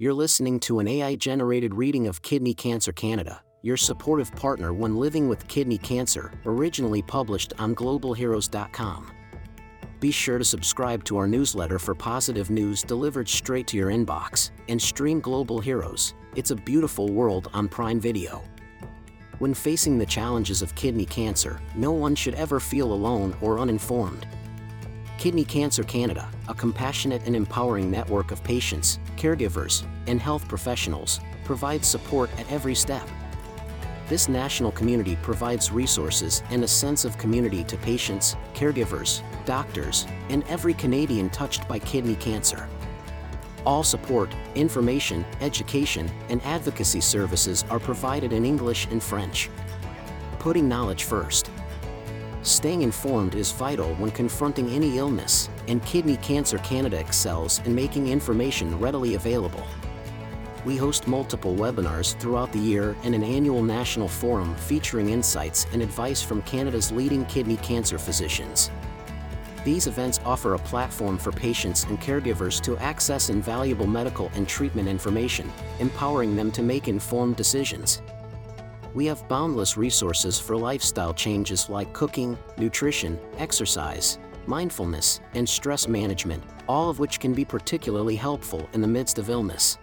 You're listening to an AI generated reading of Kidney Cancer Canada, your supportive partner when living with kidney cancer, originally published on globalheroes.com. Be sure to subscribe to our newsletter for positive news delivered straight to your inbox, and stream Global Heroes It's a Beautiful World on Prime Video. When facing the challenges of kidney cancer, no one should ever feel alone or uninformed. Kidney Cancer Canada, a compassionate and empowering network of patients, caregivers, and health professionals, provides support at every step. This national community provides resources and a sense of community to patients, caregivers, doctors, and every Canadian touched by kidney cancer. All support, information, education, and advocacy services are provided in English and French. Putting knowledge first. Staying informed is vital when confronting any illness, and Kidney Cancer Canada excels in making information readily available. We host multiple webinars throughout the year and an annual national forum featuring insights and advice from Canada's leading kidney cancer physicians. These events offer a platform for patients and caregivers to access invaluable medical and treatment information, empowering them to make informed decisions we have boundless resources for lifestyle changes like cooking, nutrition, exercise, mindfulness, and stress management, all of which can be particularly helpful in the midst of illness.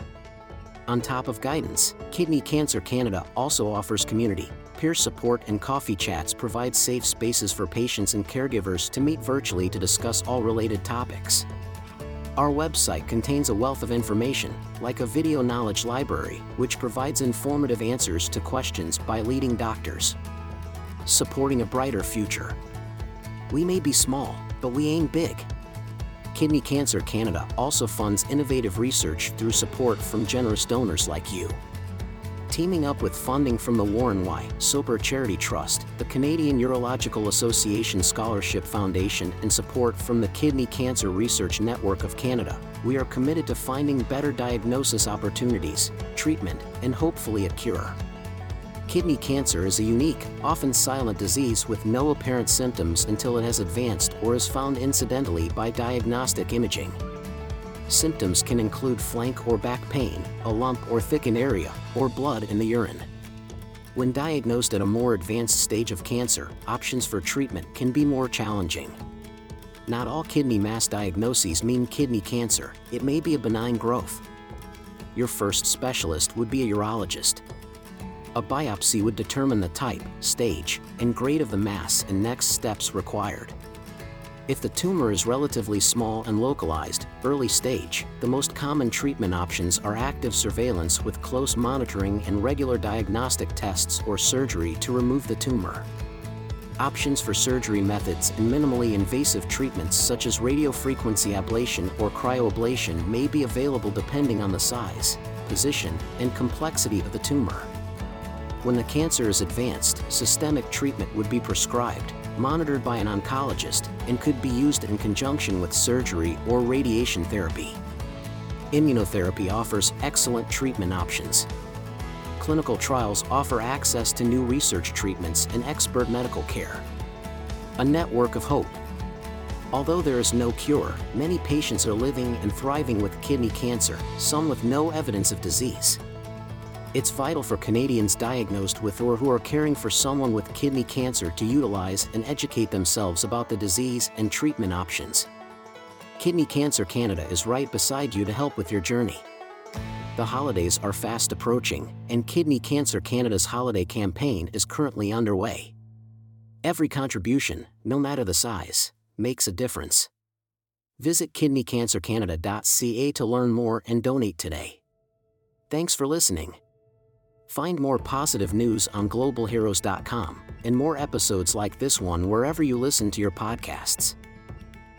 On top of guidance, Kidney Cancer Canada also offers community, peer support and coffee chats provide safe spaces for patients and caregivers to meet virtually to discuss all related topics. Our website contains a wealth of information, like a video knowledge library, which provides informative answers to questions by leading doctors. Supporting a brighter future. We may be small, but we aim big. Kidney Cancer Canada also funds innovative research through support from generous donors like you teaming up with funding from the Warren Y. Soper Charity Trust, the Canadian Urological Association Scholarship Foundation, and support from the Kidney Cancer Research Network of Canada, we are committed to finding better diagnosis opportunities, treatment, and hopefully a cure. Kidney cancer is a unique, often silent disease with no apparent symptoms until it has advanced or is found incidentally by diagnostic imaging. Symptoms can include flank or back pain, a lump or thickened area, or blood in the urine. When diagnosed at a more advanced stage of cancer, options for treatment can be more challenging. Not all kidney mass diagnoses mean kidney cancer, it may be a benign growth. Your first specialist would be a urologist. A biopsy would determine the type, stage, and grade of the mass and next steps required. If the tumor is relatively small and localized, early stage, the most common treatment options are active surveillance with close monitoring and regular diagnostic tests or surgery to remove the tumor. Options for surgery methods and minimally invasive treatments such as radiofrequency ablation or cryoablation may be available depending on the size, position, and complexity of the tumor. When the cancer is advanced, systemic treatment would be prescribed, monitored by an oncologist, and could be used in conjunction with surgery or radiation therapy. Immunotherapy offers excellent treatment options. Clinical trials offer access to new research treatments and expert medical care. A network of hope. Although there is no cure, many patients are living and thriving with kidney cancer, some with no evidence of disease. It's vital for Canadians diagnosed with or who are caring for someone with kidney cancer to utilize and educate themselves about the disease and treatment options. Kidney Cancer Canada is right beside you to help with your journey. The holidays are fast approaching, and Kidney Cancer Canada's holiday campaign is currently underway. Every contribution, no matter the size, makes a difference. Visit kidneycancercanada.ca to learn more and donate today. Thanks for listening. Find more positive news on globalheroes.com and more episodes like this one wherever you listen to your podcasts.